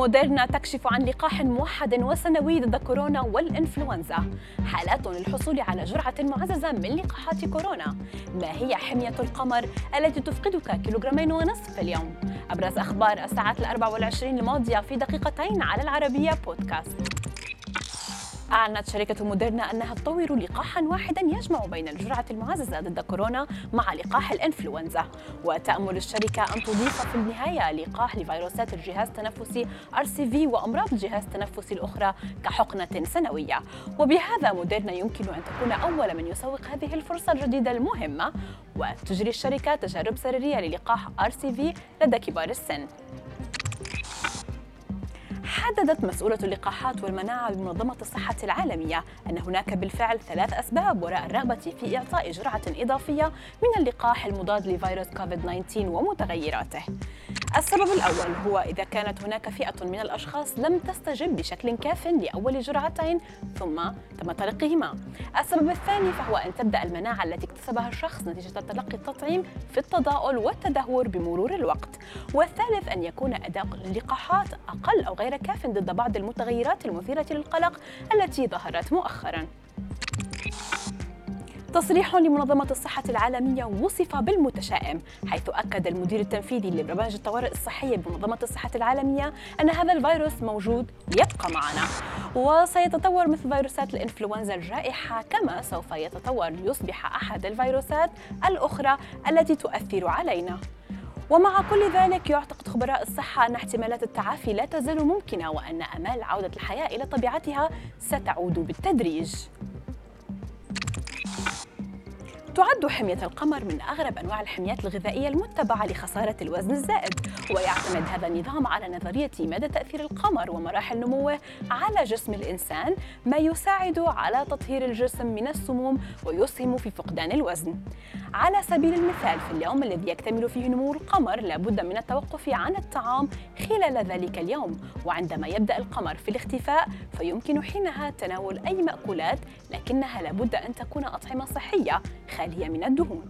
موديرنا تكشف عن لقاح موحد وسنوي ضد كورونا والإنفلونزا. حالات للحصول على جرعة معززة من لقاحات كورونا. ما هي حمية القمر التي تفقدك كيلوغرامين ونصف في اليوم؟ أبرز أخبار الساعات الأربع والعشرين الماضية في دقيقتين على العربية بودكاست. أعلنت شركة موديرنا أنها تطور لقاحا واحدا يجمع بين الجرعة المعززة ضد كورونا مع لقاح الإنفلونزا. وتأمل الشركة أن تضيف في النهاية لقاح لفيروسات الجهاز التنفسي RCV وأمراض الجهاز التنفسي الأخرى كحقنة سنوية. وبهذا موديرنا يمكن أن تكون أول من يسوق هذه الفرصة الجديدة المهمة. وتجري الشركة تجارب سريرية للقاح RCV لدى كبار السن. حددت مسؤولة اللقاحات والمناعة بمنظمة الصحة العالمية أن هناك بالفعل ثلاث أسباب وراء الرغبة في إعطاء جرعة إضافية من اللقاح المضاد لفيروس كوفيد-19 ومتغيراته. السبب الأول هو إذا كانت هناك فئة من الأشخاص لم تستجب بشكل كاف لأول جرعتين ثم تم تلقيهما. السبب الثاني فهو أن تبدأ المناعة التي اكتسبها الشخص نتيجة تلقي التطعيم في التضاؤل والتدهور بمرور الوقت. والثالث أن يكون أداء اللقاحات أقل أو غير كاف ضد بعض المتغيرات المثيرة للقلق التي ظهرت مؤخراً. تصريح لمنظمة الصحة العالمية وصف بالمتشائم حيث أكد المدير التنفيذي لبرنامج الطوارئ الصحية بمنظمة الصحة العالمية أن هذا الفيروس موجود يبقى معنا. وسيتطور مثل فيروسات الإنفلونزا الجائحة كما سوف يتطور ليصبح أحد الفيروسات الأخرى التي تؤثر علينا. ومع كل ذلك يعتقد خبراء الصحة أن احتمالات التعافي لا تزال ممكنة وأن أمال عودة الحياة إلى طبيعتها ستعود بالتدريج. تعد حمية القمر من أغرب أنواع الحميات الغذائية المتبعة لخسارة الوزن الزائد. ويعتمد هذا النظام على نظرية مدى تأثير القمر ومراحل نموه على جسم الإنسان ما يساعد على تطهير الجسم من السموم ويسهم في فقدان الوزن. على سبيل المثال في اليوم الذي يكتمل فيه نمو القمر لابد من التوقف عن الطعام خلال ذلك اليوم. وعندما يبدأ القمر في الاختفاء فيمكن حينها تناول أي مأكولات لكنها لابد أن تكون أطعمة صحية خالية من الدهون.